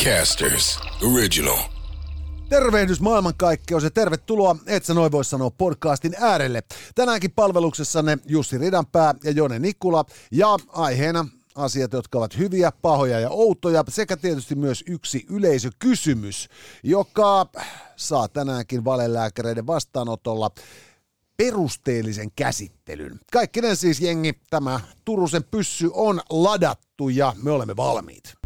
Podcasters Original. Tervehdys maailmankaikkeus ja tervetuloa, et sä noin voi sanoa podcastin äärelle. Tänäänkin palveluksessanne Jussi Ridanpää ja Jone Nikula ja aiheena asiat, jotka ovat hyviä, pahoja ja outoja, sekä tietysti myös yksi yleisökysymys, joka saa tänäänkin valelääkäreiden vastaanotolla perusteellisen käsittelyn. Kaikkinen siis jengi, tämä Turusen pyssy on ladattu ja me olemme valmiit.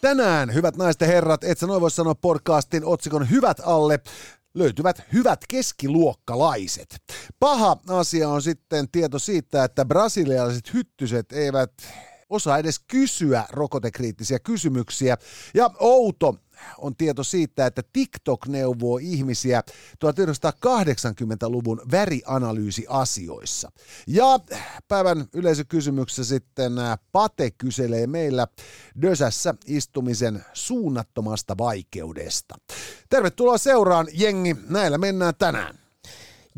Tänään, hyvät naiset ja herrat, et sä noin voi sanoa podcastin otsikon Hyvät alle, löytyvät hyvät keskiluokkalaiset. Paha asia on sitten tieto siitä, että brasilialaiset hyttyset eivät osaa edes kysyä rokotekriittisiä kysymyksiä. Ja outo on tieto siitä, että TikTok neuvoo ihmisiä 1980-luvun värianalyysiasioissa. Ja päivän yleisökysymyksessä sitten Pate kyselee meillä Dösässä istumisen suunnattomasta vaikeudesta. Tervetuloa seuraan, jengi. Näillä mennään tänään.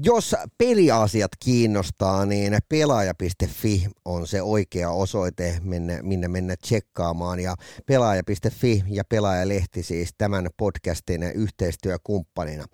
Jos peliasiat kiinnostaa, niin pelaaja.fi on se oikea osoite, minne, minne mennä tsekkaamaan. Ja pelaaja.fi ja pelaajalehti siis tämän podcastin yhteistyökumppanina.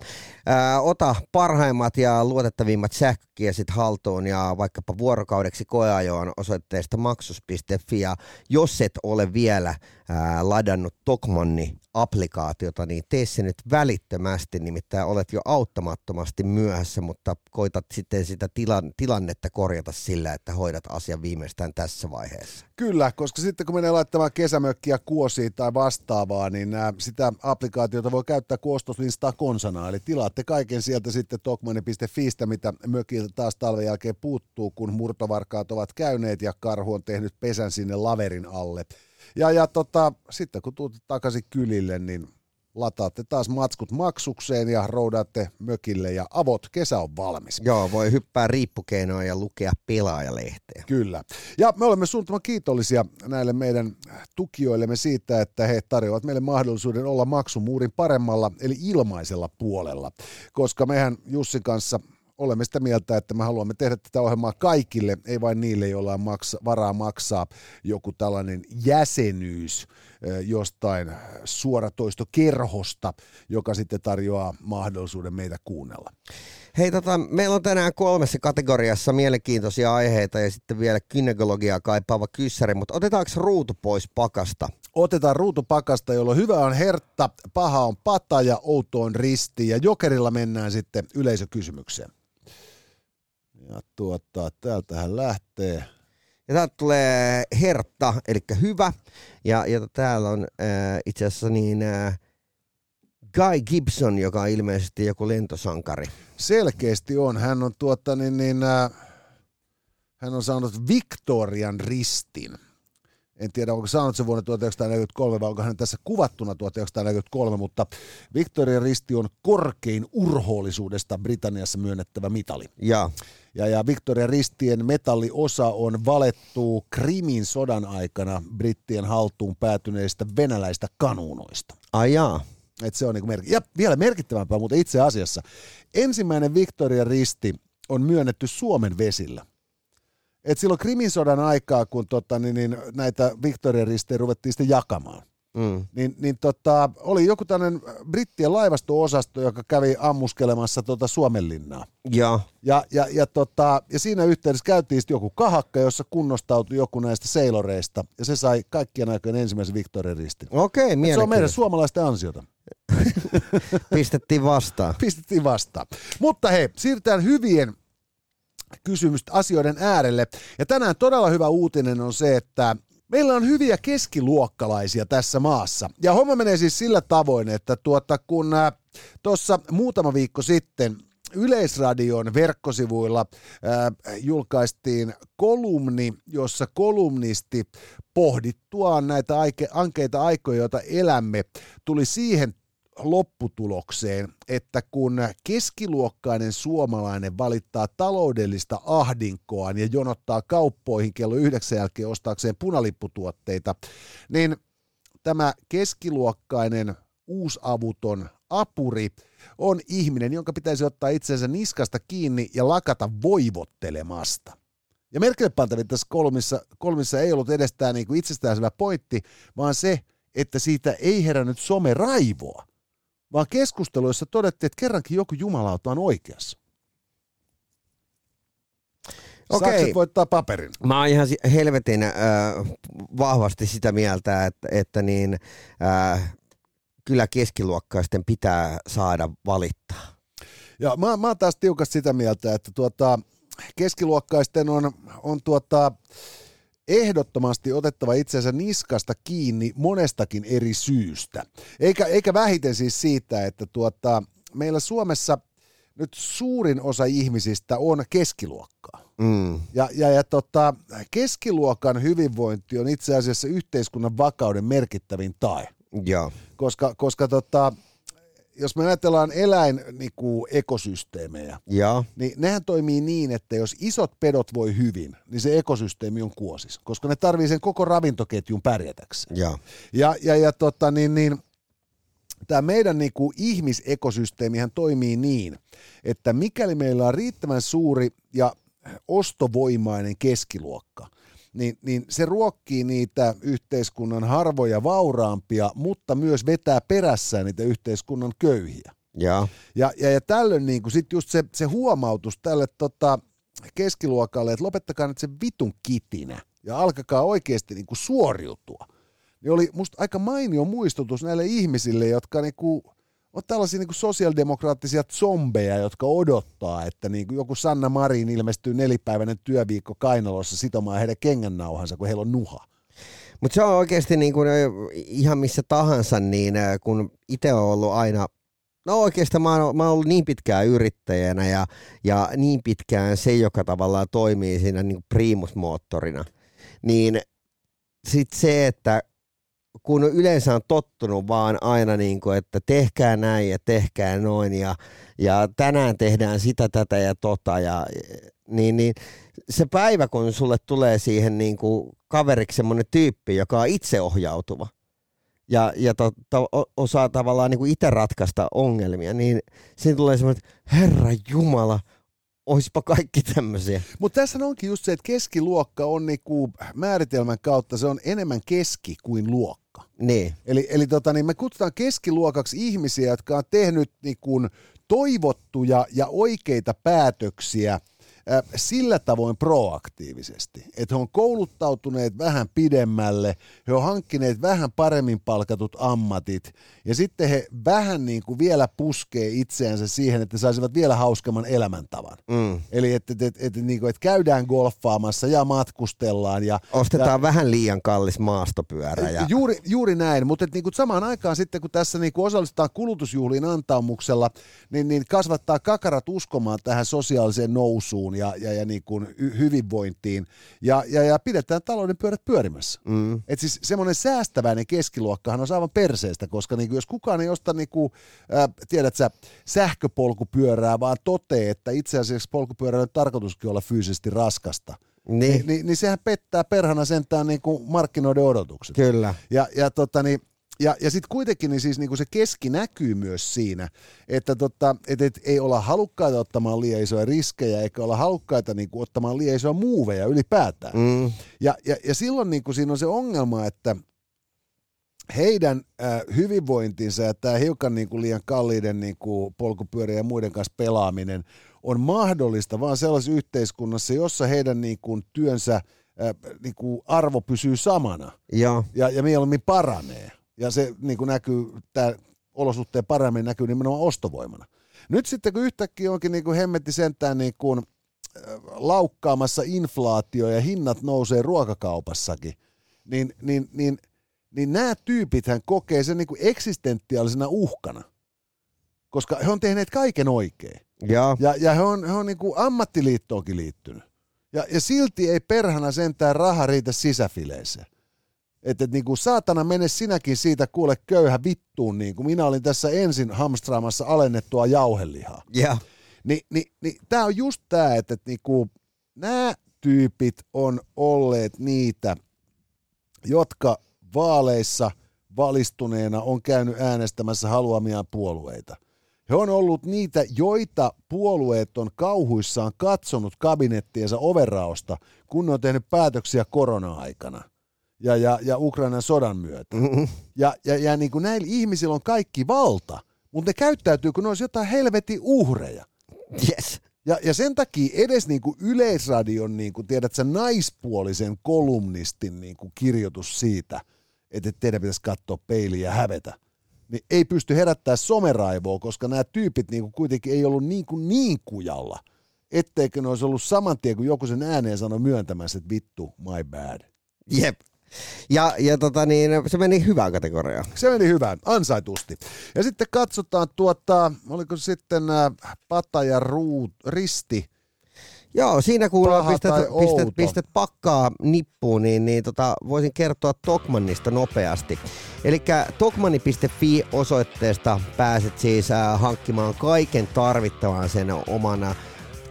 Ää, ota parhaimmat ja luotettavimmat sähkökiesit haltuun ja vaikkapa vuorokaudeksi koeajoon osoitteesta maksus.fi. Ja jos et ole vielä ää, ladannut Tokmanni applikaatiota, niin tee se nyt välittömästi, nimittäin olet jo auttamattomasti myöhässä, mutta koitat sitten sitä tilan, tilannetta korjata sillä, että hoidat asian viimeistään tässä vaiheessa. Kyllä, koska sitten kun menee laittamaan kesämökkiä kuosiin tai vastaavaa, niin sitä applikaatiota voi käyttää kuostoslistaa konsana, eli tilaatte kaiken sieltä sitten tokmani.fistä, mitä mökiltä taas talven jälkeen puuttuu, kun murtovarkaat ovat käyneet ja karhu on tehnyt pesän sinne laverin alle. Ja, ja tota, sitten kun tuutte takaisin kylille, niin lataatte taas matskut maksukseen ja roudaatte mökille ja avot, kesä on valmis. Joo, voi hyppää riippukeinoa ja lukea pelaajalehteä. Kyllä. Ja me olemme suunnattoman kiitollisia näille meidän tukijoillemme siitä, että he tarjoavat meille mahdollisuuden olla maksumuurin paremmalla, eli ilmaisella puolella. Koska mehän Jussin kanssa olemme sitä mieltä, että me haluamme tehdä tätä ohjelmaa kaikille, ei vain niille, joilla on maksa, varaa maksaa joku tällainen jäsenyys jostain suoratoistokerhosta, joka sitten tarjoaa mahdollisuuden meitä kuunnella. Hei, tota, meillä on tänään kolmessa kategoriassa mielenkiintoisia aiheita ja sitten vielä kynekologiaa kaipaava kyssäri, mutta otetaanko ruutu pois pakasta? Otetaan ruutu pakasta, jolloin hyvä on hertta, paha on pata ja outo on risti ja jokerilla mennään sitten yleisökysymykseen. Ja tuota, täältähän lähtee. Ja täältä tulee hertta, eli hyvä. Ja, ja täällä on äh, itse asiassa niin äh, Guy Gibson, joka on ilmeisesti joku lentosankari. Selkeästi on. Hän on tuota niin, niin äh, hän on saanut Victorian ristin. En tiedä, onko saanut se vuonna 1943 vai onko hän tässä kuvattuna 1943, mutta Victorian risti on korkein urhoollisuudesta Britanniassa myönnettävä mitali. Ja, Ja, ja Victoria Ristien metalliosa on valettu Krimin sodan aikana brittien haltuun päätyneistä venäläistä kanuunoista. ai jaa. Et se on niinku merk- ja vielä merkittävämpää, mutta itse asiassa ensimmäinen Victoria Risti on myönnetty Suomen vesillä. Et silloin Krimin sodan aikaa, kun tota, niin, niin, näitä Victoria Ristejä ruvettiin sitten jakamaan, Mm. niin, niin tota, oli joku tämmöinen brittien laivasto-osasto, joka kävi ammuskelemassa tota Suomenlinnaa. Ja, Ja, ja, ja, tota, ja siinä yhteydessä käytiin sitten joku kahakka, jossa kunnostautui joku näistä seiloreista, ja se sai kaikkien aikojen ensimmäisen Victoria Ristin. okei, Se on meidän suomalaisten ansiota. Pistettiin vastaan. Pistettiin vastaan. Mutta hei, siirrytään hyvien kysymystä asioiden äärelle. Ja tänään todella hyvä uutinen on se, että meillä on hyviä keskiluokkalaisia tässä maassa. Ja homma menee siis sillä tavoin, että tuota, kun tuossa muutama viikko sitten Yleisradion verkkosivuilla äh, julkaistiin kolumni, jossa kolumnisti pohdittuaan näitä aike, ankeita aikoja, joita elämme, tuli siihen lopputulokseen, että kun keskiluokkainen suomalainen valittaa taloudellista ahdinkoaan ja jonottaa kauppoihin kello yhdeksän jälkeen ostaakseen punalipputuotteita, niin tämä keskiluokkainen uusavuton apuri on ihminen, jonka pitäisi ottaa itsensä niskasta kiinni ja lakata voivottelemasta. Ja merkille tässä kolmissa, kolmissa ei ollut edes tämä niin itsestäänselvä pointti, vaan se, että siitä ei herännyt raivoa, vaan keskusteluissa todettiin, että kerrankin joku jumalauta on oikeassa. Okei. Sakset voittaa paperin. Mä oon ihan helvetin äh, vahvasti sitä mieltä, että, että niin, äh, kyllä keskiluokkaisten pitää saada valittaa. Ja mä, mä oon taas tiukasti sitä mieltä, että tuota, keskiluokkaisten on, on tuota, ehdottomasti otettava itsensä niskasta kiinni monestakin eri syystä. Eikä, eikä vähiten siis siitä, että tuota, meillä Suomessa nyt suurin osa ihmisistä on keskiluokkaa. Mm. Ja, ja, ja tota, keskiluokan hyvinvointi on itse asiassa yhteiskunnan vakauden merkittävin tae. Ja. Koska, koska tota, jos me ajatellaan eläin niin kuin ekosysteemejä, ja. niin nehän toimii niin, että jos isot pedot voi hyvin, niin se ekosysteemi on kuosis, koska ne tarvii sen koko ravintoketjun pärjätäkseen. Ja, ja, ja, ja tota, niin, niin, tämä meidän niin kuin ihmisekosysteemihän toimii niin, että mikäli meillä on riittävän suuri ja ostovoimainen keskiluokka, niin, niin se ruokkii niitä yhteiskunnan harvoja vauraampia, mutta myös vetää perässään niitä yhteiskunnan köyhiä. Ja, ja, ja, ja tällöin niin sit just se, se huomautus tälle tota, keskiluokalle, että lopettakaa nyt se vitun kitinä ja alkakaa oikeasti niin kuin suoriutua. Niin oli musta aika mainio muistutus näille ihmisille, jotka niin kuin on tällaisia niin kuin sosiaalidemokraattisia zombeja, jotka odottaa, että niin kuin joku Sanna Marin ilmestyy nelipäiväinen työviikko Kainalossa sitomaan heidän kengännauhansa, kun heillä on nuha. Mutta se on oikeasti niin kuin ihan missä tahansa, niin kun itse on ollut aina No oikeastaan mä oon, mä oon ollut niin pitkään yrittäjänä ja, ja niin pitkään se, joka tavallaan toimii siinä niin primusmoottorina, niin sitten se, että kun yleensä on tottunut vaan aina niin kuin, että tehkää näin ja tehkää noin ja, ja tänään tehdään sitä, tätä ja tota ja niin, niin se päivä, kun sulle tulee siihen niin kuin kaveriksi semmoinen tyyppi, joka on itseohjautuva ja, ja to, to, osaa tavallaan niin kuin itse ratkaista ongelmia, niin siinä tulee semmoinen, että Herra Jumala, oispa kaikki tämmöisiä. Mutta tässä onkin just se, että keskiluokka on niinku määritelmän kautta, se on enemmän keski kuin luokka. Niin. Eli, eli tota, niin me kutsutaan keskiluokaksi ihmisiä, jotka on tehnyt niinku toivottuja ja oikeita päätöksiä – sillä tavoin proaktiivisesti, että he on kouluttautuneet vähän pidemmälle, he on hankkineet vähän paremmin palkatut ammatit ja sitten he vähän niin kuin vielä puskee itseänsä siihen, että saisivat vielä hauskemman elämäntavan. Mm. Eli että, että, että, että, niin kuin, että käydään golfaamassa ja matkustellaan. Ja, Ostetaan ja, vähän liian kallis maastopyörä. Ja... Juuri, juuri näin, mutta että niin kuin samaan aikaan sitten kun tässä niin kuin osallistutaan kulutusjuhliin antaumuksella, niin, niin kasvattaa kakarat uskomaan tähän sosiaaliseen nousuun ja, ja, ja niin kuin hyvinvointiin ja, ja, ja pidetään talouden pyörät pyörimässä. Mm. Et siis semmoinen säästäväinen keskiluokkahan on aivan perseestä, koska niin kuin jos kukaan ei osta niin kuin, äh, tiedät sä, sähköpolkupyörää, vaan totee, että itse asiassa polkupyörä on tarkoituskin olla fyysisesti raskasta, niin. Niin, niin, niin sehän pettää perhana sentään niin kuin markkinoiden odotukset. Kyllä. Ja, ja tota niin, ja, ja sitten kuitenkin niin siis niinku se keski näkyy myös siinä, että tota, et, et, ei olla halukkaita ottamaan liian isoja riskejä, eikä olla halukkaita niinku ottamaan liian isoja muuveja ylipäätään. Mm. Ja, ja, ja silloin niinku siinä on se ongelma, että heidän äh, hyvinvointinsa ja tämä hiukan niinku liian kalliiden niinku polkupyörien ja muiden kanssa pelaaminen on mahdollista vaan sellaisessa yhteiskunnassa, jossa heidän niinku työnsä äh, niinku arvo pysyy samana ja, ja, ja mieluummin paranee ja se niin kuin näkyy, tämä olosuhteen paremmin näkyy nimenomaan ostovoimana. Nyt sitten kun yhtäkkiä onkin niin kuin hemmetti sentään niin kuin laukkaamassa inflaatio ja hinnat nousee ruokakaupassakin, niin, niin, niin, niin nämä tyypithän kokee sen niin kuin eksistentiaalisena uhkana, koska he on tehneet kaiken oikein. Ja, ja, ja he on, he on niin kuin ammattiliittoonkin liittynyt. Ja, ja silti ei perhana sentään raha riitä sisäfileeseen. Että et, niinku, saatana mene sinäkin siitä kuule köyhä vittuun, niin kuin minä olin tässä ensin hamstraamassa alennettua jauhelihaa. Yeah. Ni, ni, ni, tämä on just tämä, että et, niinku, nämä tyypit on olleet niitä, jotka vaaleissa valistuneena on käynyt äänestämässä haluamiaan puolueita. He on ollut niitä, joita puolueet on kauhuissaan katsonut kabinettiensa overraosta, kun ne on tehnyt päätöksiä korona-aikana ja, ja, ja Ukrainan sodan myötä. Mm-hmm. Ja, ja, ja niin kuin näillä ihmisillä on kaikki valta, mutta ne käyttäytyy, kun ne olisi jotain helvetin uhreja. Yes. Ja, ja sen takia edes niin kuin Yleisradion, niin kuin, tiedät sä, naispuolisen kolumnistin niin kuin kirjoitus siitä, että teidän pitäisi katsoa peiliä ja hävetä, niin ei pysty herättämään someraivoa, koska nämä tyypit niin kuin kuitenkin ei ollut niin, kuin niin kujalla, etteikö ne olisi ollut saman tien, kun joku sen ääneen sanoi myöntämässä, että vittu, my bad. Jep. Ja, ja tota niin, se meni hyvään kategoriaan. Se meni hyvään, ansaitusti. Ja sitten katsotaan tuota, oliko sitten äh, Pata ja Ruut, Risti, Joo, siinä kun pistät, tai pistät, outo. pistät pakkaa nippuun, niin, niin tota, voisin kertoa Tokmannista nopeasti. Eli tokmanni.fi osoitteesta pääset siis äh, hankkimaan kaiken tarvittavan sen omana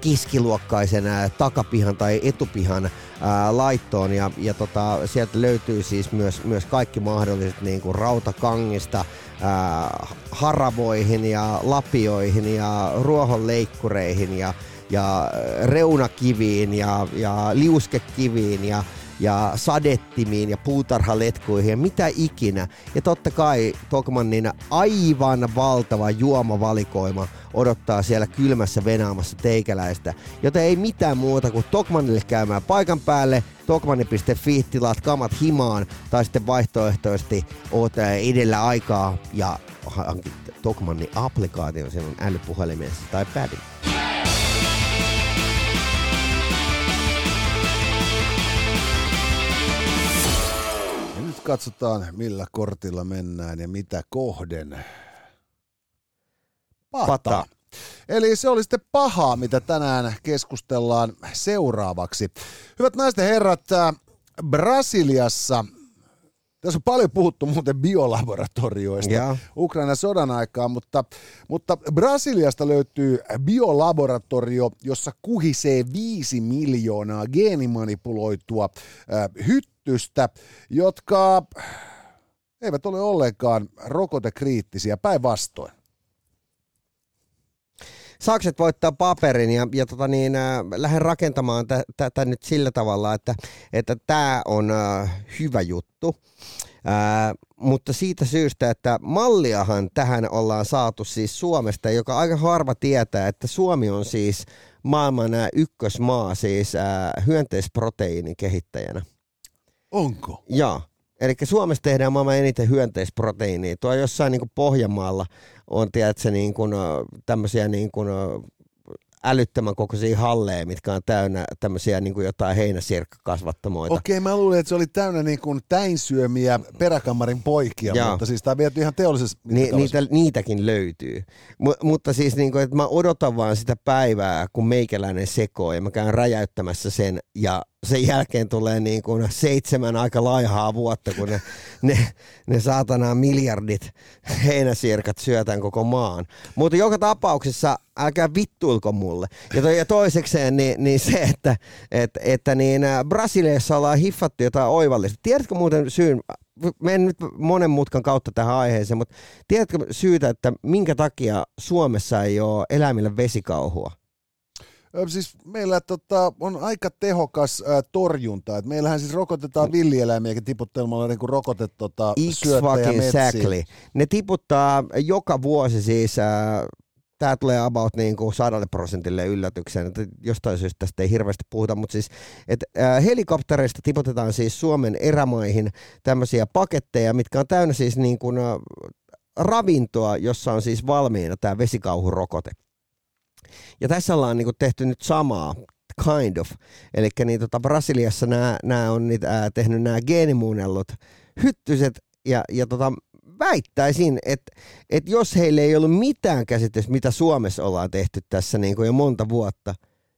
kiskiluokkaisen äh, takapihan tai etupihan ää, laittoon. Ja, ja tota, sieltä löytyy siis myös, myös kaikki mahdolliset niin kuin rautakangista ää, haravoihin ja lapioihin ja ruohonleikkureihin ja, ja reunakiviin ja, ja liuskekiviin ja ja sadettimiin ja puutarhaletkuihin ja mitä ikinä. Ja totta kai Tokmannin aivan valtava juomavalikoima odottaa siellä kylmässä venaamassa teikäläistä. Joten ei mitään muuta kuin Tokmanille käymään paikan päälle, tokmanni.fi, tilaat kamat himaan tai sitten vaihtoehtoisesti oot edellä aikaa ja hankit Tokmannin applikaation sinun älypuhelimessa tai padin. Katsotaan, millä kortilla mennään ja mitä kohden. Pata. Pata. Eli se oli sitten pahaa, mitä tänään keskustellaan seuraavaksi. Hyvät naiset ja herrat, äh, Brasiliassa, tässä on paljon puhuttu muuten biolaboratorioista Joo. Ukrainan sodan aikaa, mutta, mutta Brasiliasta löytyy biolaboratorio, jossa kuhisee viisi miljoonaa geenimanipuloitua äh, hyttystä, jotka eivät ole ollenkaan rokotekriittisiä, päinvastoin. Sakset voittaa paperin ja, ja tota niin, äh, lähden rakentamaan tä- tätä nyt sillä tavalla, että että tämä on äh, hyvä juttu. Äh, mutta siitä syystä, että malliahan tähän ollaan saatu siis Suomesta, joka aika harva tietää, että Suomi on siis maailman äh, ykkösmaa siis äh, hyönteisproteiinin kehittäjänä. Onko? Joo. Eli Suomessa tehdään maailman eniten hyönteisproteiinia. Tuo jossain niin Pohjanmaalla on tiedätkö, niin kuin, tämmöisiä niin kuin, älyttömän kokoisia halleja, mitkä on täynnä tämmöisiä niin kuin jotain heinäsirkkakasvattamoita. Okei, mä luulin, että se oli täynnä niin kuin täinsyömiä peräkammarin poikia, Joo. mutta siis tämä on viety ihan teollisessa Ni, niitä, niitäkin löytyy. M- mutta siis niin kuin, että mä odotan vaan sitä päivää, kun meikäläinen sekoo ja mä käyn räjäyttämässä sen ja sen jälkeen tulee niin kuin seitsemän aika laihaa vuotta, kun ne, ne, ne saatanaa miljardit heinäsirkat syötään koko maan. Mutta joka tapauksessa älkää vittuilko mulle. Ja, to, ja toisekseen niin, niin se, että, että, että niin ä, Brasiliassa ollaan hiffattu jotain oivallista. Tiedätkö muuten syyn, menen nyt monen mutkan kautta tähän aiheeseen, mutta tiedätkö syytä, että minkä takia Suomessa ei ole eläimillä vesikauhua? Siis meillä tota, on aika tehokas ä, torjunta. Et meillähän siis rokotetaan villieläimiäkin tiputtelemalla niin kuin rokote tota, exactly. Ne tiputtaa joka vuosi siis, äh, tämä tulee about niin kuin sadalle prosentille yllätykseen, että jostain syystä tästä ei hirveästi puhuta, mutta siis et, äh, helikoptereista tiputetaan siis Suomen erämaihin tämmöisiä paketteja, mitkä on täynnä siis niin kuin, ravintoa, jossa on siis valmiina tämä vesikauhurokote. Ja tässä ollaan niin kuin tehty nyt samaa, kind of. Eli niin tota Brasiliassa nämä on niitä, ää, tehnyt nämä geenimuunnellut hyttyset ja, ja tota, väittäisin, että, että jos heille ei ollut mitään käsitystä, mitä Suomessa ollaan tehty tässä niin kuin jo monta vuotta,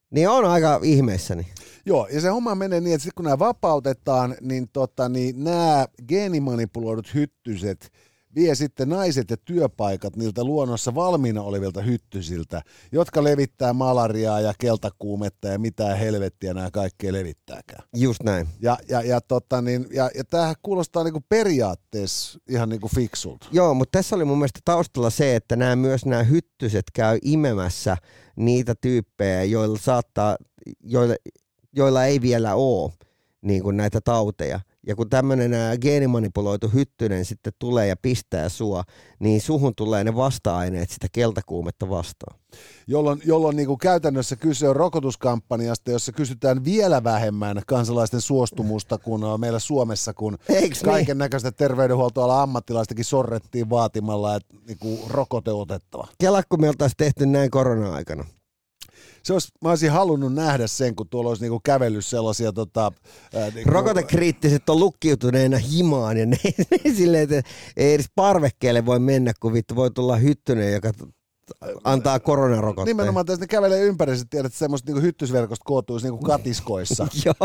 niin on aika ihmeissäni. Joo, ja se homma menee niin, että sitten kun nämä vapautetaan, niin, tota, niin nämä geenimanipuloidut hyttyset vie sitten naiset ja työpaikat niiltä luonnossa valmiina olevilta hyttysiltä, jotka levittää malariaa ja keltakuumetta ja mitä helvettiä nämä kaikkea levittääkään. Just näin. Ja, ja, ja, tota, niin, ja, ja tämähän kuulostaa niinku periaatteessa ihan niinku fiksulta. Joo, mutta tässä oli mun mielestä taustalla se, että nämä myös nämä hyttyset käy imemässä niitä tyyppejä, joilla saattaa, joilla, joilla ei vielä ole niin kuin näitä tauteja. Ja kun tämmöinen geenimanipuloitu hyttynen sitten tulee ja pistää sua, niin suhun tulee ne vasta-aineet sitä keltakuumetta vastaan. Jolloin, jolloin niin kuin käytännössä kyse on rokotuskampanjasta, jossa kysytään vielä vähemmän kansalaisten suostumusta kuin meillä Suomessa, kun Eiks niin? kaiken näköistä terveydenhuoltoalan ammattilaistakin sorrettiin vaatimalla, että niin kuin rokote otettava. Kela, kun me oltaisiin tehty näin korona-aikana. Se olisi, mä olisin halunnut nähdä sen, kun tuolla olisi niinku kävellyt sellaisia tota, ää, niinku, Rokotekriittiset on lukkiutuneena himaan ja ne, ne silleen, että ei edes parvekkeelle voi mennä, kun vittu voi tulla hyttynen, joka antaa koronarokotteen. Nimenomaan tässä ne kävelee ympäri, tiedät, että semmoista niinku hyttysverkosta kootuisi niinku katiskoissa. Joo.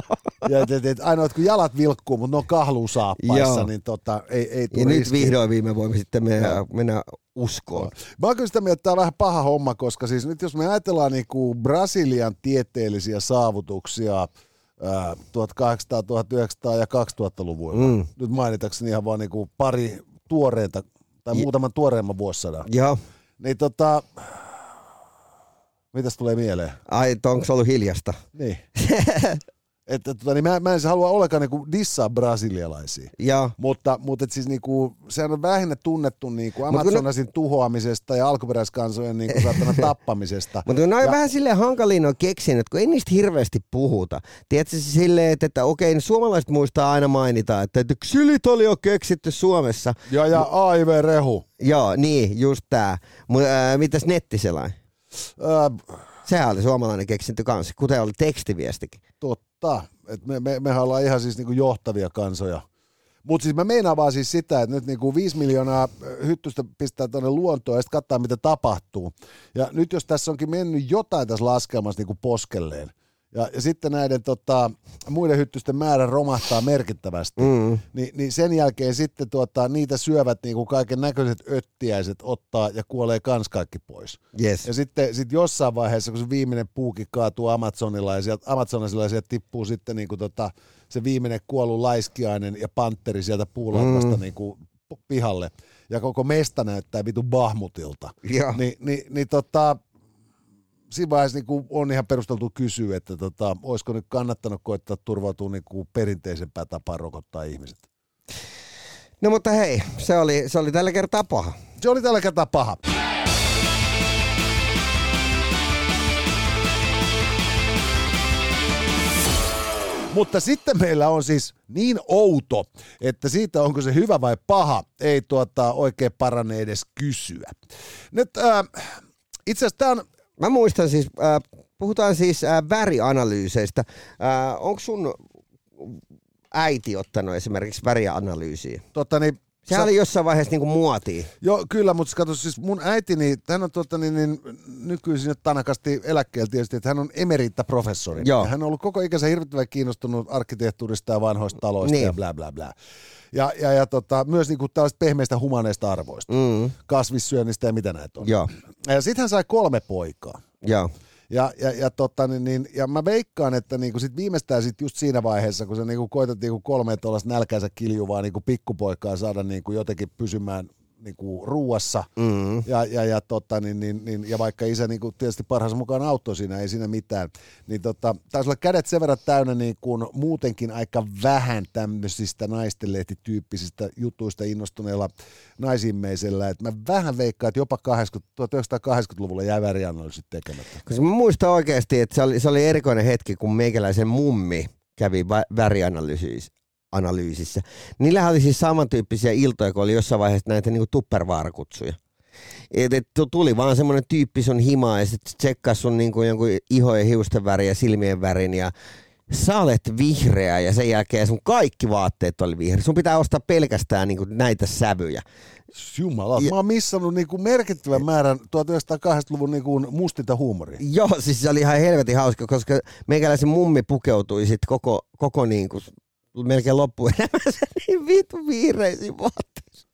ja et, et, et, ainoa, että kun jalat vilkkuu, mutta ne on kahluusaappaissa, niin tota, ei, ei Ja tule nyt vihdoin viime voimme sitten mennä, mennä uskoon. Mä oon kyllä sitä mieltä, että tämä on vähän paha homma, koska siis nyt jos me ajatellaan niinku Brasilian tieteellisiä saavutuksia ää, 1800, 1900 ja 2000-luvuilla, Mm. nyt mainitakseni ihan vaan niinku pari tuoreenta tai muutaman tuoreemman vuosisadan, Joo. Niin tota, mitäs tulee mieleen? Ai, onko ollut hiljasta? Niin. että tota, niin mä, mä en siis halua ollenkaan niinku dissaa brasilialaisia. Joo. Mutta, mutta et siis niinku, sehän on vähinnä tunnettu niinku kun ne- Amazonasin tuhoamisesta ja alkuperäiskansojen niinku saatana tappamisesta. Mutta ne on Ja- vähän silleen hankalin on keksinyt, kun ei niistä hirveästi puhuta. Tiedätkö silleen, että, että okei, ne suomalaiset muistaa aina mainita, että, että ksilit oli jo keksitty Suomessa. Ja, ja AIV-rehu. Joo, niin, just tää. Mutta äh, mitäs nettiselain? Äh, Sehän oli suomalainen keksintö kanssa, kuten oli tekstiviestikin. totta. Et me, me, mehän ollaan ihan siis niinku johtavia kansoja. Mutta siis mä meinaan vaan siis sitä, että nyt niinku 5 miljoonaa hyttystä pistää tuonne luontoon ja sitten katsoa, mitä tapahtuu. Ja nyt jos tässä onkin mennyt jotain tässä laskelmassa niinku poskelleen, ja, ja sitten näiden tota, muiden hyttysten määrä romahtaa merkittävästi, Mm. niin, niin sen jälkeen sitten tuota, niitä syövät niinku kaiken näköiset öttiäiset ottaa ja kuolee kans kaikki pois. Yes. Ja sitten sit jossain vaiheessa, kun se viimeinen puuki kaatuu Amazonilla ja sieltä, Amazonilla ja sieltä tippuu sitten niinku tota, se viimeinen kuollut laiskiainen ja panteri sieltä puulatvasta Mm. niinku pihalle. Ja koko mesta näyttää vitu Bahmutilta. Ni, niin, niin tota, siinä vaiheessa niinku on ihan perusteltu kysyä, että tota, olisiko nyt kannattanut koittaa turvautua niinku perinteisempään tapaan rokottaa ihmiset. No mutta hei, se oli, se oli tällä kertaa paha. Se oli tällä kertaa paha. Mutta sitten meillä on siis niin outo, että siitä onko se hyvä vai paha, ei tuota oikein parane edes kysyä. Nyt äh, itse asiassa tämä on, Mä muistan siis, äh, puhutaan siis äh, värianalyyseistä. Äh, onko sun äiti ottanut esimerkiksi värianalyysiä? tota, niin, Sä- oli jossain vaiheessa niinku muotia. Joo, kyllä, mutta kato, siis mun äitini, hän on tota, niin, niin, nykyisin nyt tanakasti eläkkeellä tietysti, että hän on emeritta-professori. Joo. Ja hän on ollut koko ikänsä hirvittävän kiinnostunut arkkitehtuurista ja vanhoista taloista Niin. ja bla bla bla. Ja, ja, ja tota, myös niinku tällaista pehmeistä humaneista arvoista, Mm, kasvissyönnistä ja mitä näitä on. joo, Ja sitten hän sai kolme poikaa. joo. Ja, ja, ja, tota, niin, niin, ja mä veikkaan, että niinku sit viimeistään sit just siinä vaiheessa, kun sä niinku koetat niinku kolme tuollaista nälkänsä kiljuvaa niinku pikkupoikaa saada niinku jotenkin pysymään niinku ruuassa, Mm. ja, ja, ja, tota, niin, niin, niin, ja vaikka isä niin kuin tietysti parhaansa mukaan auttoi siinä, ei siinä mitään, niin tota, taisi olla kädet sen verran täynnä niin kuin muutenkin aika vähän tämmöisistä naistenlehtityyppisistä jutuista innostuneella naisimmeisellä, että mä vähän veikkaan, että jopa 80, 1980-luvulla jäi värianalyysit tekemättä. Koska mä muistan oikeasti, että se oli, se oli erikoinen hetki, kun meikäläisen mummi kävi vä- värianalyysissä. Analyysissä. Niillähän oli siis samantyyppisiä iltoja, kun oli jossain vaiheessa näitä niinku tuppervaarkutsuja. Et, et tu- tuli vaan semmoinen tyyppi sun himaa ja sitten tsekkaa sun niinku jonkun iho- ja hiusten värin ja silmien värin ja sä olet vihreä ja sen jälkeen sun kaikki vaatteet oli vihreä. Sun pitää ostaa pelkästään niinku näitä sävyjä. Jumala, Ja- mä oon missannut niin kuin merkittävän määrän 1980-luvun niin kuin mustinta huumoria. Joo, siis se oli ihan helvetin hauska, koska meikäläisen mummi pukeutui sitten koko, koko niin kuin, melkein loppuelämänsä niin vitu vihreisiin vaatteisiin.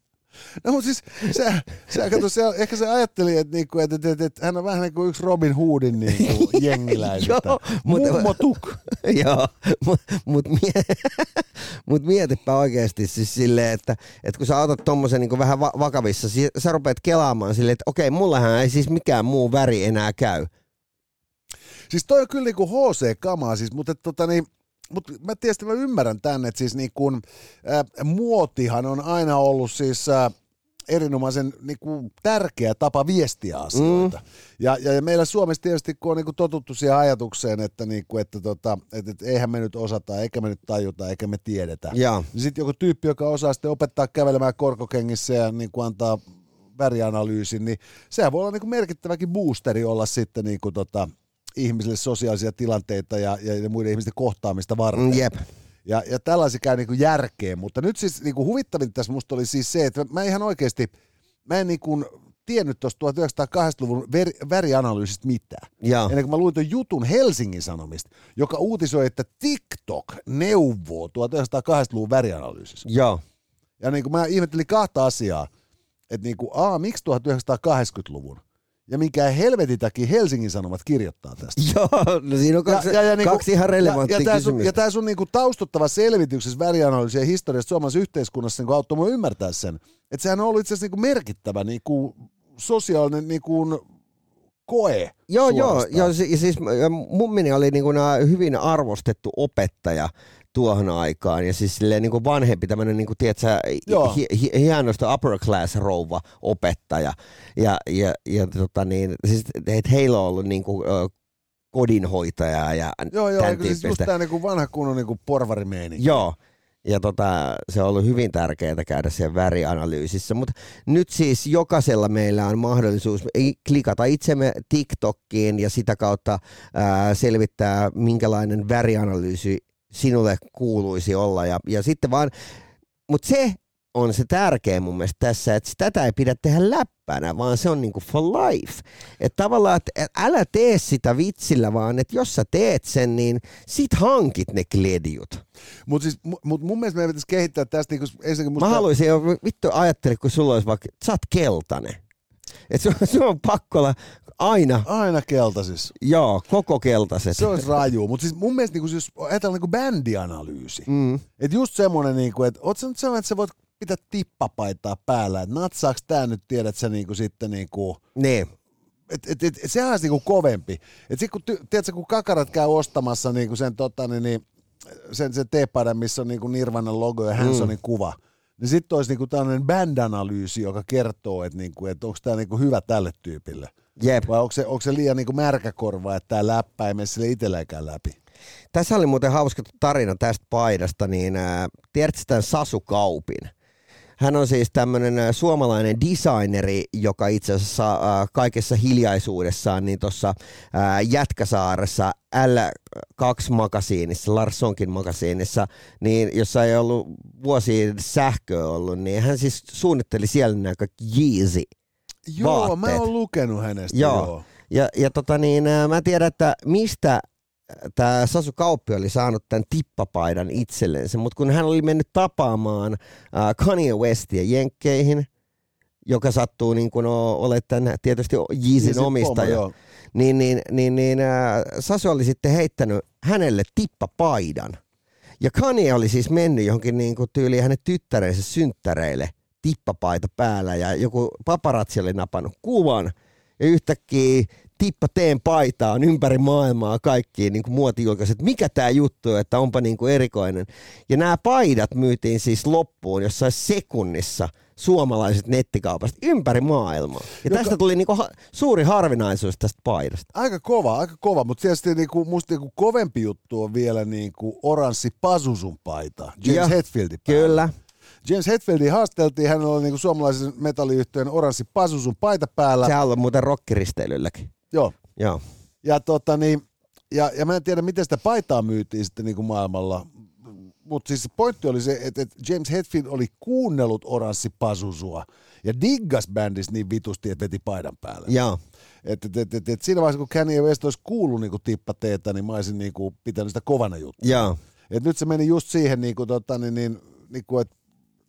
No mutta siis se, se, kato, se, ehkä se ajatteli, että, niinku, että, että, että, että hän on vähän niin kuin yksi Robin Hoodin niinku, jengiläisistä. Joo, mutta- Mummo tuk. Joo, mutta mut, mie, mut mietipä oikeasti siis silleen, että, että kun sä otat tommosen niin vähän va- vakavissa, siis sä rupeat kelaamaan silleen, että okei, mullahan ei siis mikään muu väri enää käy. Siis toi on kyllä niinku HC-kamaa, siis, mutta tota, niin, mutta mä tietysti mä ymmärrän tän, että siis niin kun, äh, muotihan on aina ollut siis äh, erinomaisen niin kuin, tärkeä tapa viestiä asioita. Mm. Ja, ja, ja meillä Suomessa tietysti, kun on niin kuin, totuttu siihen ajatukseen, että, niin kuin, että, tota, että, että eihän me nyt osata, eikä me nyt tajuta, eikä me tiedetä. Joo. Niin sitten joku tyyppi, joka osaa sitten opettaa kävelemään korkokengissä ja niin kuin antaa värianalyysin, niin sehän voi olla niin kuin merkittäväkin boosteri olla sitten niin kuin, tota, ihmisille sosiaalisia tilanteita ja, ja, ja muiden ihmisten kohtaamista varten. Mm, Jep. Ja, ja tällaisia käy niinku järkeen, mutta nyt siis niinku huvittavin tässä musta oli siis se, että mä ihan oikeasti, mä en niinku tiennyt tuosta 1980-luvun ver, värianalyysistä mitään. Joo. Ennen kuin mä luin tuon jutun Helsingin Sanomista, joka uutisoi, että TikTok neuvoo 1980-luvun värianalyysissä. Joo. Ja niin kuin mä ihmettelin kahta asiaa, että niin kuin, aa, miksi 1980-luvun? Ja minkä helvetin takia Helsingin Sanomat kirjoittaa tästä. Joo, no siinä on kaksi, ja, ja, niinku, kaksi ihan relevanttia ja, ja tää sun, kysymystä. ja tämä sun niinku taustuttava selvityksessä värianalyysiä historiasta suomalaisessa yhteiskunnassa niinku auttoi ymmärtää sen. Että sehän on ollut itse asiassa niinku merkittävä niinku sosiaalinen niinku koe Joo, joo, suorastaan. joo, ja siis mummini oli niin kuin hyvin arvostettu opettaja tuohon aikaan. Ja siis silleen niin kuin vanhempi tämmöinen niin kuin, tiedätkö, hi, hi, hienosta upper class rouva opettaja. Ja, ja, ja tota niin, siis, että heillä on ollut niin kuin, ö, kodinhoitaja ja Joo, joo, siis just tämä niinku vanha kunnon niinku porvarimeininki. Joo, ja tota, se on ollut hyvin tärkeää käydä siellä värianalyysissä, mutta nyt siis jokaisella meillä on mahdollisuus klikata itsemme TikTokkiin ja sitä kautta ää, selvittää, minkälainen värianalyysi sinulle kuuluisi olla. Ja, ja sitten vaan, mutta se on se tärkeä mun mielestä tässä, että tätä ei pidä tehdä läppänä, vaan se on niinku for life. Että tavallaan, että et älä tee sitä vitsillä, vaan että jos sä teet sen, niin sit hankit ne kledjut. Mutta siis, mu- mut mun mielestä meidän pitäisi kehittää tästä niinku, ensinnäkin musta... Mä haluaisin jo, vittu ajattele, kun sulla olisi vaikka, sä oot keltainen. Et sun, sun on pakko olla aina, Aina keltaisis. joo, koko keltaiset. Se olisi raju, mutta siis mun mielestä niinku, jos ajatellaan niinku bändianalyysi, Mm. että just semmoinen, niinku, että oot sä nyt sellainen, että sä voit pitää tippapaitaa päällä, että natsaaks tää nyt tiedät sä niinku sitten niinku, Niin. et, et, et, sehän olisi niinku kovempi. Et sit kun, ty, tiedätkö, kun kakarat käy ostamassa niinku sen, tota, niin, niin, sen, sen teepaidan, missä on niinku Nirvanan logo ja Hansonin mm. kuva, niin sitten olisi niinku tällainen band-analyysi, joka kertoo, että niinku, et onko tämä niinku hyvä tälle tyypille. Jep. Vai onko se, onko se liian niinku märkäkorva, että tämä läppä ei mene sille itselleenkään läpi. Tässä oli muuten hauska tarina tästä paidasta, niin äh, tiedätkö tämän Sasu Kaupin? Hän on siis tämmöinen suomalainen designeri, joka itse asiassa äh, kaikessa hiljaisuudessaan niin tuossa äh, Jätkäsaaressa L2-makasiinissa, Larssonkin makasiinissa, niin jossa ei ollut vuosiin sähköä ollut, niin hän siis suunnitteli siellä nämä kaikki Yeezy. Joo, mä oon lukenut hänestä. Joo. joo. Ja, ja tota niin, ää, mä tiedän, että mistä tämä Sasu Kauppi oli saanut tämän tippapaidan itsellensä, mutta kun hän oli mennyt tapaamaan äh, Kanye Westia Jenkkeihin, joka sattuu niin kuin olet tämän tietysti Yeezyn Yeezyn omistaja, joo. niin, niin, niin, niin äh, Sasu oli sitten heittänyt hänelle tippapaidan. Ja Kanye oli siis mennyt johonkin niin kuin tyyliin hänen tyttärensä synttäreille tippapaita päällä ja joku paparazzi oli napannut kuvan ja yhtäkkiä tippa teen paitaa on ympäri maailmaa kaikkiin niin muotijulkaiset, mikä tämä juttu on, että onpa niin kuin erikoinen. Ja nämä paidat myytiin siis loppuun jossain sekunnissa suomalaiset nettikaupasta ympäri maailmaa. Ja Joka- tästä tuli niin kuin ha- suuri harvinaisuus tästä paidasta. Aika kova, aika kova, mutta tietysti niinku, musta niinku kovempi juttu on vielä niinku oranssi Pazusun paita, James Ja- Hetfieldin päällä. Kyllä. James Hetfieldia haasteltiin, hänellä oli niinku suomalaisen metalliyhtiön oranssi Pazusun paita päällä. Sehän on muuten rockiristeilylläkin. Joo. Joo. Ja, tota, niin, ja, ja mä en tiedä, miten sitä paitaa myytiin sitten niinku maailmalla. Mutta siis se pointti oli se, että, että James Hetfield oli kuunnellut oranssi Pazuzua ja diggas bändissä niin vitusti, että veti paidan päälle. Joo. Et, et, et, et, et siinä vaiheessa, kun Kanye West olisi kuullut niinku tippateetä, niin mä olisin niinku pitänyt sitä kovana juttu. Joo. Et nyt se meni just siihen, niinku, tota, niin, niin, niinku, että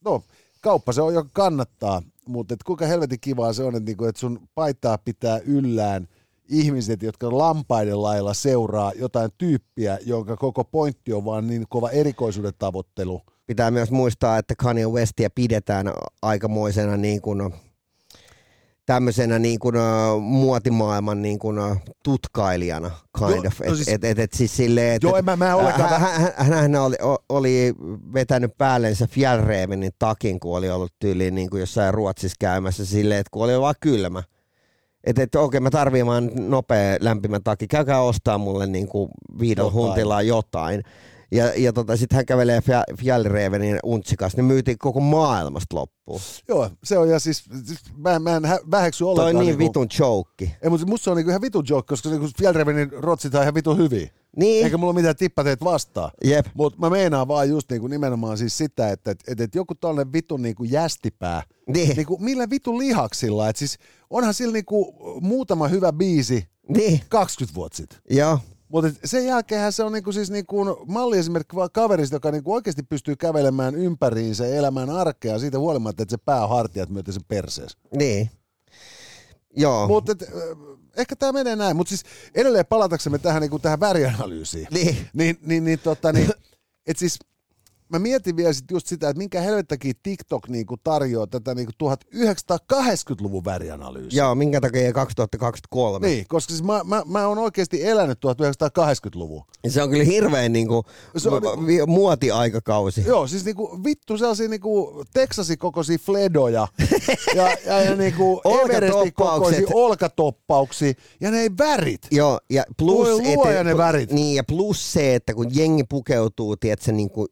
no, kauppa se on, joka kannattaa, mutta et kuinka helvetin kivaa se on, että niinku, et sun paitaa pitää yllään ihmiset, jotka lampaiden lailla seuraa jotain tyyppiä, jonka koko pointti on vaan niin kova erikoisuuden tavoittelu. Pitää myös muistaa, että Kanye Westia pidetään aikamoisena niin kuin, tämmöisenä niin kuin, uh, muotimaailman niin kuin, uh, tutkailijana, kind No, of. no Et, siis- et, et, et siis silleen, et, Joo, en mä, mä en ollenkaan... hän, hän, hän, oli, oli vetänyt päällensä Fjällrävenin takin, kun oli ollut tyyliin niin kuin jossain Ruotsissa käymässä silleen, että kun oli vaan kylmä. Että et, okei, mä tarviin vaan nopea lämpimä taki. Käykää ostaa mulle niin kuin viidellä Jotain. huntilla jotain. Ja, ja tota, sitten hän kävelee Fjä- Fjällrävenin untsikas, niin myytiin koko maailmasta loppuun. Joo, se on ja siis, siis mä, mä en hä- väheksy Toi ollenkaan. on niin niinku- vitun joke. Ei, mutta musta se on niinku ihan vitun joke, koska niinku Fjällrävenin rotsit on ihan vitun hyviä. Niin, Eikä mulla ole mitään tippateet vastaan. jep. Mutta mä meinaan vaan just niinku nimenomaan siis sitä, että et, et, et joku tollanen vitun niinku jästipää, Niin, niinku millä vitun lihaksilla, että siis onhan sillä niinku muutama hyvä biisi niin, 20 vuotta sitten. joo. Mutta sen jälkeen se on niinku siis niinku malliesimerkki vaan kaverista, joka niinku oikeasti pystyy kävelemään ympäriinsä ja elämään arkea siitä huolimatta, että se pää on hartiat myöten sen perseessä. Niin. Joo. Mutta ehkä tämä menee näin. Mutta siis edelleen palataksemme tähän, niinku, tähän värianalyysiin. Niin. Niin, niin, niin, tota, niin et siis mä mietin vielä sit just sitä, että minkä helvettäkin TikTok niinku tarjoaa tätä niinku 1980-luvun värianalyysiä. Joo, minkä takia 2023? Niin, koska siis mä, mä, mä oon oikeasti elänyt 1980-luvun. Se on kyllä hirveän niinku, Se on vi- muotiaikakausi. Joo, siis niinku vittu sellaisia niinku Texasin kokoisia fledoja ja, ja, ja niinku Everestin kokoisia olkatoppauksia ja ne värit. Joo, ja plus, Voi luoja ne värit. Niin, ja plus se, että kun jengi pukeutuu, tiedätkö, niin kuin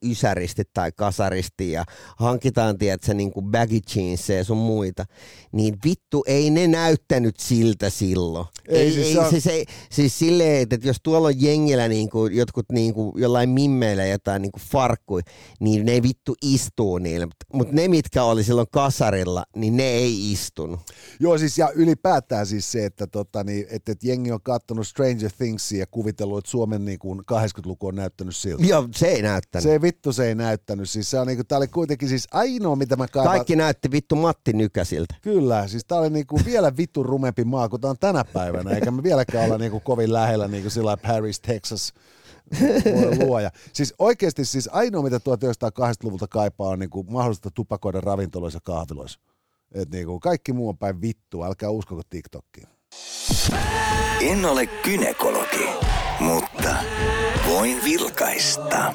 ysäristi tai kasaristi ja hankitaan, tiedätkö, niin kuin baggy jeansseja ja sun muita, niin vittu ei ne näyttänyt siltä silloin. Ei, ei, siis ei se on- siis, ei, siis silleen, että jos tuolla on jengillä niin kuin, jotkut niin kuin, jollain mimmeillä jotain niin kuin farkkui, niin ne vittu istuu niille. Mutta mut ne, mitkä oli silloin kasarilla, niin ne ei istunut. Joo, siis ja ylipäätään siis se, että, tota, niin, että, että jengi on katsonut Stranger Thingsia ja kuvitellut, että Suomen niin kuin 80-luku on näyttänyt siltä. Joo, se ei näyttänyt. Se ei vittu, se ei näyttänyt. Siis se on niinku, tää oli kuitenkin siis ainoa, mitä mä kaivan. Kaikki näytti vittu Matti Nykäsiltä. Kyllä, siis tää oli niinku vielä vittu rumempi maa kuin tää on tänä päivänä, eikä me vieläkään olla niinku kovin lähellä niinku sillä Paris, Texas voi luoja. Siis oikeasti siis ainoa, mitä 1980-luvulta kaipaa, on niinku mahdollista tupakoida ravintoloissa ja kahviloissa. Et niinku kaikki muu on päin vittu, älkää uskoko TikTokiin. En ole kynekologi, mutta voin vilkaista.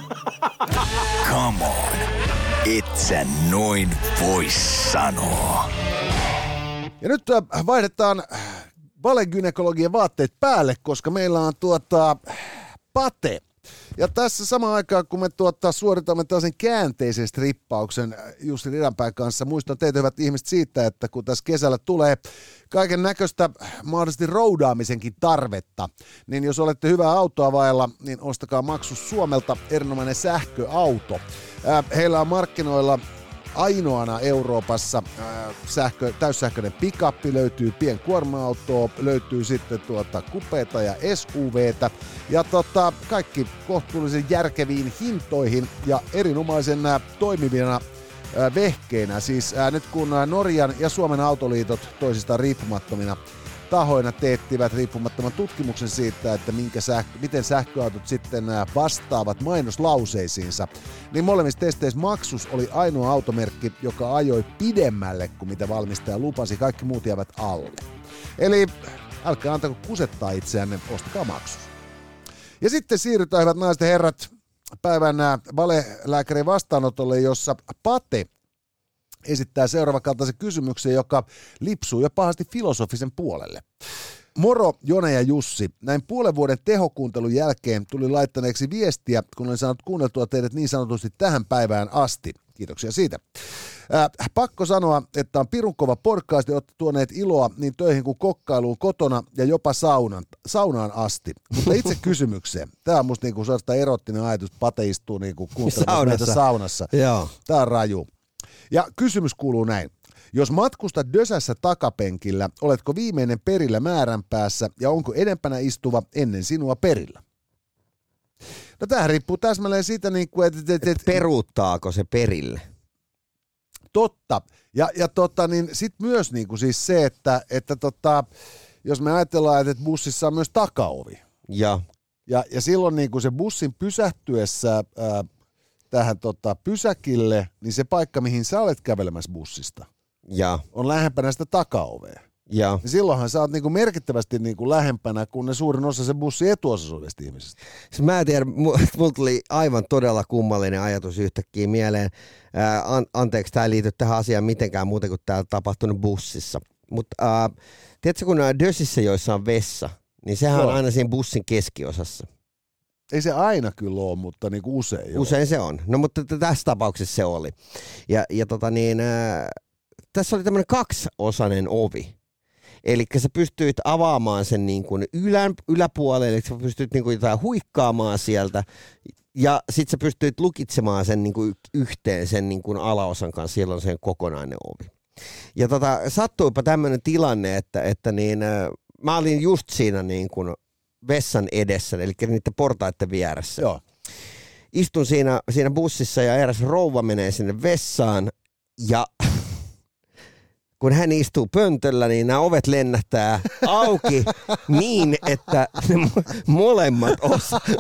Come on, et sä noin voi sanoa. Ja nyt äh, vaihdetaan valegynekologian vaatteet päälle, koska meillä on tuota pate. Ja tässä samaan aikaan, kun me tuota, suoritamme tällaisen käänteisen strippauksen äh, Jussi Ridanpään kanssa, muistan teitä hyvät ihmiset siitä, että kun tässä kesällä tulee kaiken näköistä mahdollisesti roudaamisenkin tarvetta, niin jos olette hyvää autoa vailla, niin ostakaa maksus Suomelta erinomainen sähköauto. Äh, Heillä on markkinoilla ainoana Euroopassa äh, sähkö, täyssähköinen pikappi, löytyy pienkuorma-autoa, löytyy sitten tuota kupeita ja SUVtä ja tota, kaikki kohtuullisen järkeviin hintoihin ja erinomaisen äh, toimivina äh, vehkeinä. Siis nyt kun Norjan ja Suomen autoliitot toisistaan riippumattomina tahoina teettivät riippumattoman tutkimuksen siitä, että minkä sähkö, miten sähköautot sitten vastaavat mainoslauseisiinsa, niin molemmissa testeissä Maxus oli ainoa automerkki, joka ajoi pidemmälle kuin mitä valmistaja lupasi, kaikki muut jäävät alle. Eli älkää antako kusettaa itseänne, ostakaa Maxus. Ja sitten siirrytään, hyvät naiset ja herrat, päivän ää, valelääkärin vastaanotolle, jossa Pate esittää seuraavan kaltaisen kysymyksen, joka lipsuu jo pahasti filosofisen puolelle. Moro, Jone ja Jussi. Näin puolen vuoden tehokuuntelun jälkeen tuli laittaneeksi viestiä, kun olen saanut kuunneltua teidät niin sanotusti tähän päivään asti. Kiitoksia siitä. Äh, pakko sanoa, että on pirun kova podcast ja olette tuoneet iloa niin töihin kuin kokkailuun kotona ja jopa saunan, saunaan asti. Mutta itse kysymykseen. Tämä on musta niinku sellaista erottinen ajatus, Pate istuu niinku kuuntelemassa Saunassa. saunassa. Joo. Tämä on raju. Ja kysymys kuuluu näin. Jos matkustat Dösässä takapenkillä, oletko viimeinen perillä määränpäässä ja onko edempänä istuva ennen sinua perillä? No tämähän riippuu täsmälleen siitä, niin kuin, että, että, että Peruuttaako se perille? Totta. Ja, ja tota, niin sit myös niin kuin siis se, että, että tota, jos me ajatellaan, että bussissa on myös takaovi. Ja, Ja, ja silloin niin kuin se bussin pysähtyessä ää, tähän tota, pysäkille, niin se paikka, mihin sä olet kävelemässä bussista, ja, on lähempänä sitä takaovea. ja. Niin silloinhan sä oot niin kuin merkittävästi niin kuin lähempänä kuin ne suurin osa se bussin etuosaisuudesta ihmisistä. Siis mä en tiedä, mu- mulla tuli aivan todella kummallinen ajatus yhtäkkiä mieleen. Ää, an- anteeksi, tämä ei liity tähän asiaan mitenkään muuten kuin tämä tapahtunut bussissa. Mutta äh, tiedätkö, kun nämä Dösissä, joissa on vessa, niin sehän Joo. on aina siinä bussin keskiosassa. Ei se aina kyllä ole, mutta niin kuin usein. joo. Usein se on. No mutta tässä tapauksessa se oli. Ja, ja tota niin, äh, tässä oli tämmöinen kaksiosainen ovi. Eli sä pystyit avaamaan sen niin kuin ylän, yläpuolelle, eli sä pystyit niin kuin jotain huikkaamaan sieltä, ja sit sä pystyit lukitsemaan sen niin kuin yhteen sen niin kuin alaosan kanssa, siellä on sen kokonainen ovi. Ja tota, sattuipa tämmöinen tilanne, että, että niin, äh, mä olin just siinä niin kuin vessan edessä, eli niiden portaiden vieressä Joo. istun siinä, siinä bussissa ja eräs rouva menee sinne vessaan ja kun hän istuu pöntöllä, niin nämä ovet lennähtää auki niin, että ne mo- molemmat osa,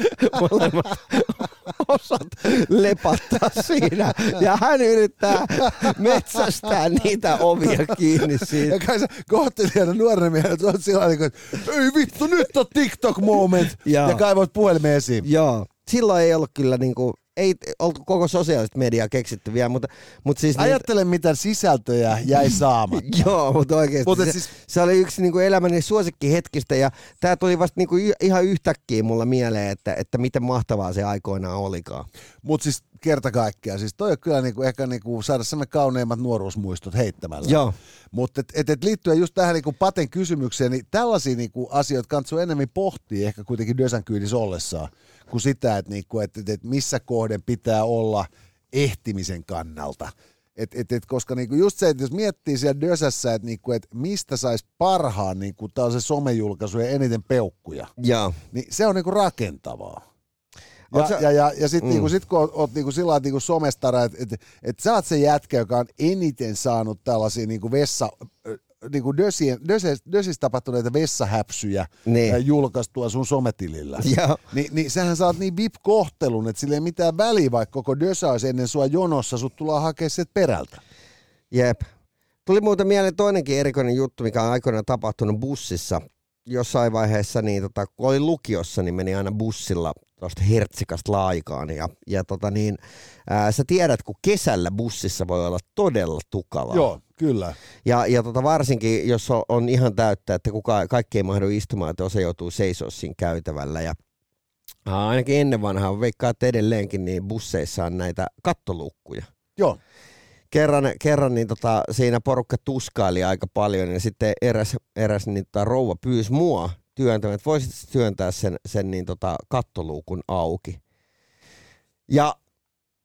molemmat osat lepattaa siinä ja hän yrittää metsästää niitä ovia kiinni siitä. Ja kai sä kohtelijana nuorena miehenä tuot sillä lailla, että ei vittu, nyt on TikTok-moment. Joo. ja kaivoit puhelimen esiin. Joo, silloin ei ollut kyllä niinku, ei oltu koko sosiaalista mediaa keksitty vielä, mutta, mutta siis... niin- Ajattele, mitä sisältöjä jäi saamatta. Joo, mutta oikeasti Mutta se, siis- se oli yksi niinku elämäni suosikkihetkistä ja tämä tuli vasta niinku y- ihan yhtäkkiä mulla mieleen, että, että miten mahtavaa se aikoinaan olikaan. Mutta siis kerta kaikkiaan, siis toi on kyllä niinku, ehkä niinku saada semmoinen kauneimmat nuoruusmuistot heittämällä. Joo. Mutta et, et, et liittyen just tähän niinku Paten kysymykseen, niin tällaisia niinku asioita kannattaa enemmän pohtia ehkä kuitenkin Dösän kyydissä ollessaan, kuin sitä, että niinku, et, et, et missä kohden pitää olla ehtimisen kannalta. Et, et, et, koska niinku just se, että jos miettii siellä Dösässä, että niinku, et mistä saisi parhaan niinku, tällaisen somejulkaisujen eniten peukkuja, Joo. niin se on niinku rakentavaa. Ja, sä- ja, ja, ja sitten Mm. mm. niinku, sit kun oot, oot niinku sillä lailla niinku somestara, että et, et sä oot se jätkä, joka on eniten saanut tällaisia niinku vessa, ö, niinku dösien, döses, dösissä tapahtuneita vessahäpsyjä Niin. julkaistua sun sometilillä. Joo. Ni, niin sähän saat niin VIP-kohtelun, että sillä ei mitään väliä, vaikka koko dösä olisi ennen sua jonossa, sut tullaan hakemaan sieltä perältä. Jep. Tuli muuten mieleen toinenkin erikoinen juttu, mikä on aikoinaan tapahtunut bussissa. Jossain vaiheessa, niin tota, kun olin lukiossa, niin meni aina bussilla tuosta hertsikasta laikaan. Ja, ja tota niin, ää, sä tiedät, kun kesällä bussissa voi olla todella tukalaa. Joo, kyllä. Ja, ja tota varsinkin, jos on, on ihan täyttä, että kuka, kaikki ei mahdu istumaan, että osa joutuu seisoo siinä käytävällä. Ja, ainakin ennen vanhaa, veikkaa, että edelleenkin, niin busseissa on näitä kattolukkuja Joo, kerran, kerran niin tota, siinä porukka tuskaili aika paljon ja sitten eräs, eräs niin tota, rouva pyysi mua työntämään, että voisit työntää sen, sen niin tota, kattoluukun auki. Ja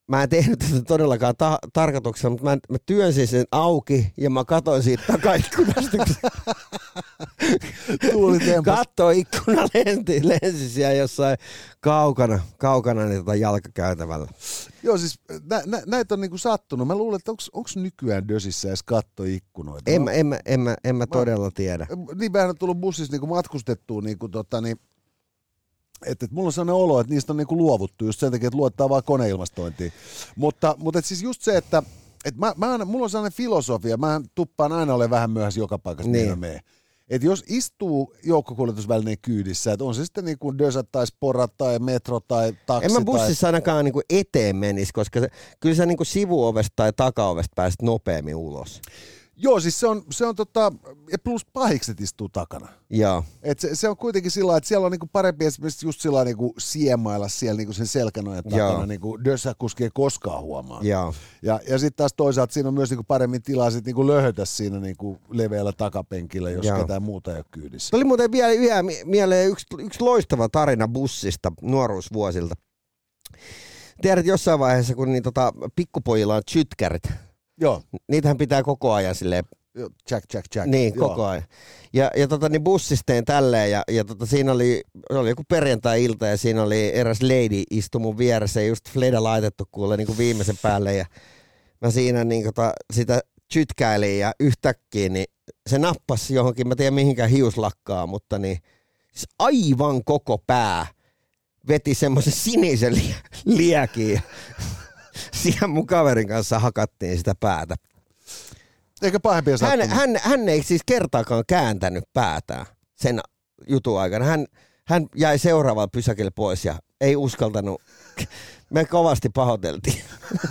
mä en tehnyt tätä todellakaan ta- tarkoituksella, mutta mä, mä työnsin sen auki ja mä katsoin siitä takaikkunasta, tuuli katto ikkuna lensi, lensi siellä jossain kaukana, kaukana niin tota jalkakäytävällä. Joo, siis nä, nä, näitä on niinku sattunut. Mä luulen, että onko nykyään Dösissä edes kattoikkunoita? En, Mä- mä, en, mä, en, mä, en mä todella tiedä. niin vähän on tullut bussissa niinku matkustettua, niinku tota, niin, että et mulla on sellainen olo, että niistä on niinku luovuttu just sen takia, että luottaa vaan koneilmastointiin. Mutta, mutta et siis just se, että et mä, mä mulla on sellainen filosofia, mä tuppaan aina ole vähän myöhässä joka paikassa, Niin. niin. mä menen. Et jos istuu joukkokuljetusvälineen kyydissä, että on se sitten niin kuin Dösä tai Spora tai Metro tai taksi En mä tai... bussissa ainakaan niinku eteen menisi, koska se, kyllä sä niinku sivuovesta tai takaovesta pääset nopeammin ulos. Joo, siis se on, se on tota, ja plus pahikset istuu takana. Joo, Et se, se, on kuitenkin sillä että siellä on niinku parempi esimerkiksi just sillä niinku siemailla siellä niinku sen selkänojan Joo. takana, niinku Dössä kuski ei koskaan huomaa. joo. Ja, ja sitten taas toisaalta siinä on myös niinku paremmin tilaa sit niinku löhötä siinä niinku leveällä takapenkillä, jos Joo. ketään muuta ei ole kyydissä. Tuli muuten vielä yhä mie- mieleen yksi, yksi loistava tarina bussista nuoruusvuosilta. Tiedät jossain vaiheessa, kun niin tota, pikkupojilla on chytkärit, Joo, niitähän pitää koko ajan silleen Jack, Jack, Jack. Niin, Joo. koko ajan. Ja, ja tota, niin bussissa tein tälleen ja, ja tota, siinä oli, oli joku perjantai-ilta ja siinä oli eräs lady istu mun vieressä ja just Fleda laitettu kuule niin kuin viimeisen päälle ja mä siinä niin tota, sitä chytkäilin ja yhtäkkiä niin se nappasi johonkin, mä tiedän mihinkään hiuslakkaa, mutta niin siis aivan koko pää veti semmoisen sinisen li- liekin siihen mun kaverin kanssa hakattiin sitä päätä. Eikä pahempia Hän, sattunut. hän, hän ei siis kertaakaan kääntänyt päätään sen jutun aikana. Hän, hän jäi seuraavalla pysäkillä pois ja ei uskaltanut. Me kovasti pahoiteltiin.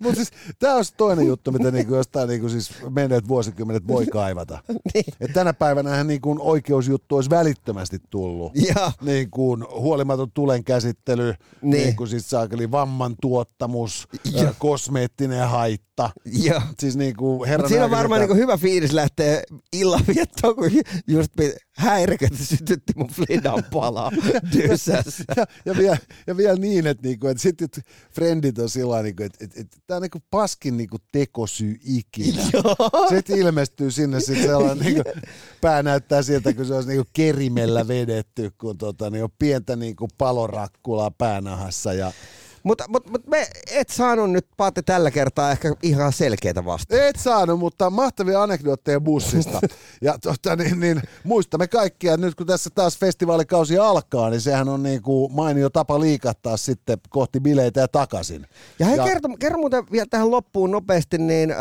Mutta siis tämä on toinen juttu, mitä niinku jostain niinku siis menneet vuosikymmenet voi kaivata. niin. Et tänä päivänä niinku oikeusjuttu olisi välittömästi tullut. Ja, Niin kuin huolimaton tulen käsittely, Niin. niin. kuin siis saakeli vamman tuottamus, ä, kosmeettinen haitta. ja. Siis niin herran siinä on varmaan niinku hyvä fiilis lähteä illanviettoon, kun just häiriköt sytytti mun Flidan palaa dyssässä. ja, ja, vielä, ja vielä niin, että, niinku, että sitten frendit on sillä niinku, että, että, että tämä on niinku paskin niinku tekosyy ikinä. Sitten ilmestyy sinne sit sellainen, niinku, pää näyttää siltä, kun se olisi niinku kerimellä vedetty, kun tota, niin on pientä niinku palorakkulaa päänahassa. Ja, Mutta mut, mut me et saanut nyt Paatte tällä kertaa ehkä ihan selkeitä vastauksia. et saanut, mutta mahtavia anekdootteja bussista. Ja tota, niin, niin, muistamme kaikkia, että nyt kun tässä taas festivaalikausi alkaa, niin sehän on niinku mainio tapa liikattaa sitten kohti bileitä ja takaisin. Ja hei, kerro, kerro muuten vielä tähän loppuun nopeasti, niin äh,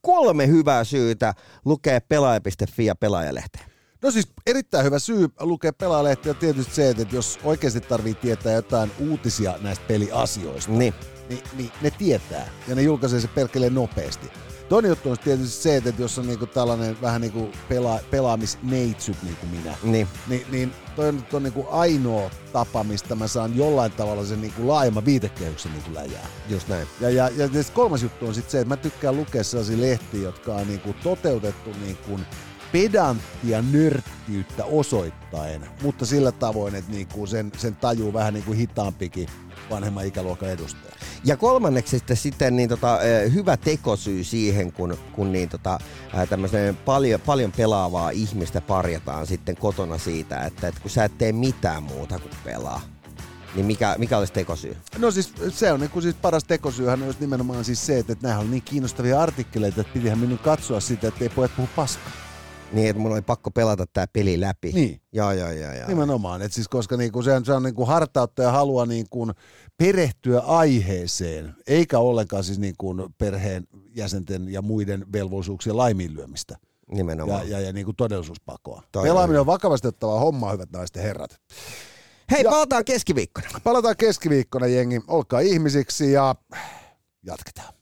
kolme hyvää syytä lukee pelaaja.fi ja pelaajalehteen. No siis erittäin hyvä syy lukea pelaalehtiä on tietysti se, että jos oikeasti tarvii tietää jotain uutisia näistä peliasioista, Niin. niin, niin ne tietää ja ne julkaisee se perkeleen nopeasti. Toinen juttu on tietysti se, että jos on niinku tällainen vähän niinku pela, pelaamisneitsyt niin kuin minä, Niin. niin, niin toi on, toi on niinku ainoa tapa, mistä mä saan jollain tavalla sen niinku laajemman viitekehyksen niinku läjää. Just näin. Ja, ja, ja tietysti kolmas juttu on sitten se, että mä tykkään lukea sellaisia lehtiä, jotka on niinku toteutettu niinku pedanttia nörttiyttä osoittaen, mutta sillä tavoin, että niinku sen, sen tajuu vähän niinku hitaampikin vanhemman ikäluokan edustaja. Ja kolmanneksi sitten, sitten niin tota, eh, hyvä tekosyy siihen, kun, kun niin tota, eh, paljon, paljon pelaavaa ihmistä parjataan sitten kotona siitä, että, että kun sä et tee mitään muuta kuin pelaa, niin mikä, mikä olisi tekosyy? No siis se on niinku siis paras tekosyyhän olisi nimenomaan siis se, että, että nämä on niin kiinnostavia artikkeleita, että pitihän minun katsoa sitä, että ei pojat puhu paskaa. Niin, että mun oli pakko pelata tämä peli läpi. Niin. Joo, joo, joo. joo. Nimenomaan, että siis koska niinku se on, se on niinku hartautta ja halua niinku perehtyä aiheeseen, eikä ollenkaan siis niinku perheen jäsenten ja muiden velvollisuuksien laiminlyömistä Nimenomaan. ja, ja, ja niinku todellisuuspakoa. Toi Pelaaminen on vakavasti ottava homma, hyvät naiset ja herrat. Hei, Ja- palataan keskiviikkona. Palataan keskiviikkona, jengi. Olkaa ihmisiksi ja jatketaan.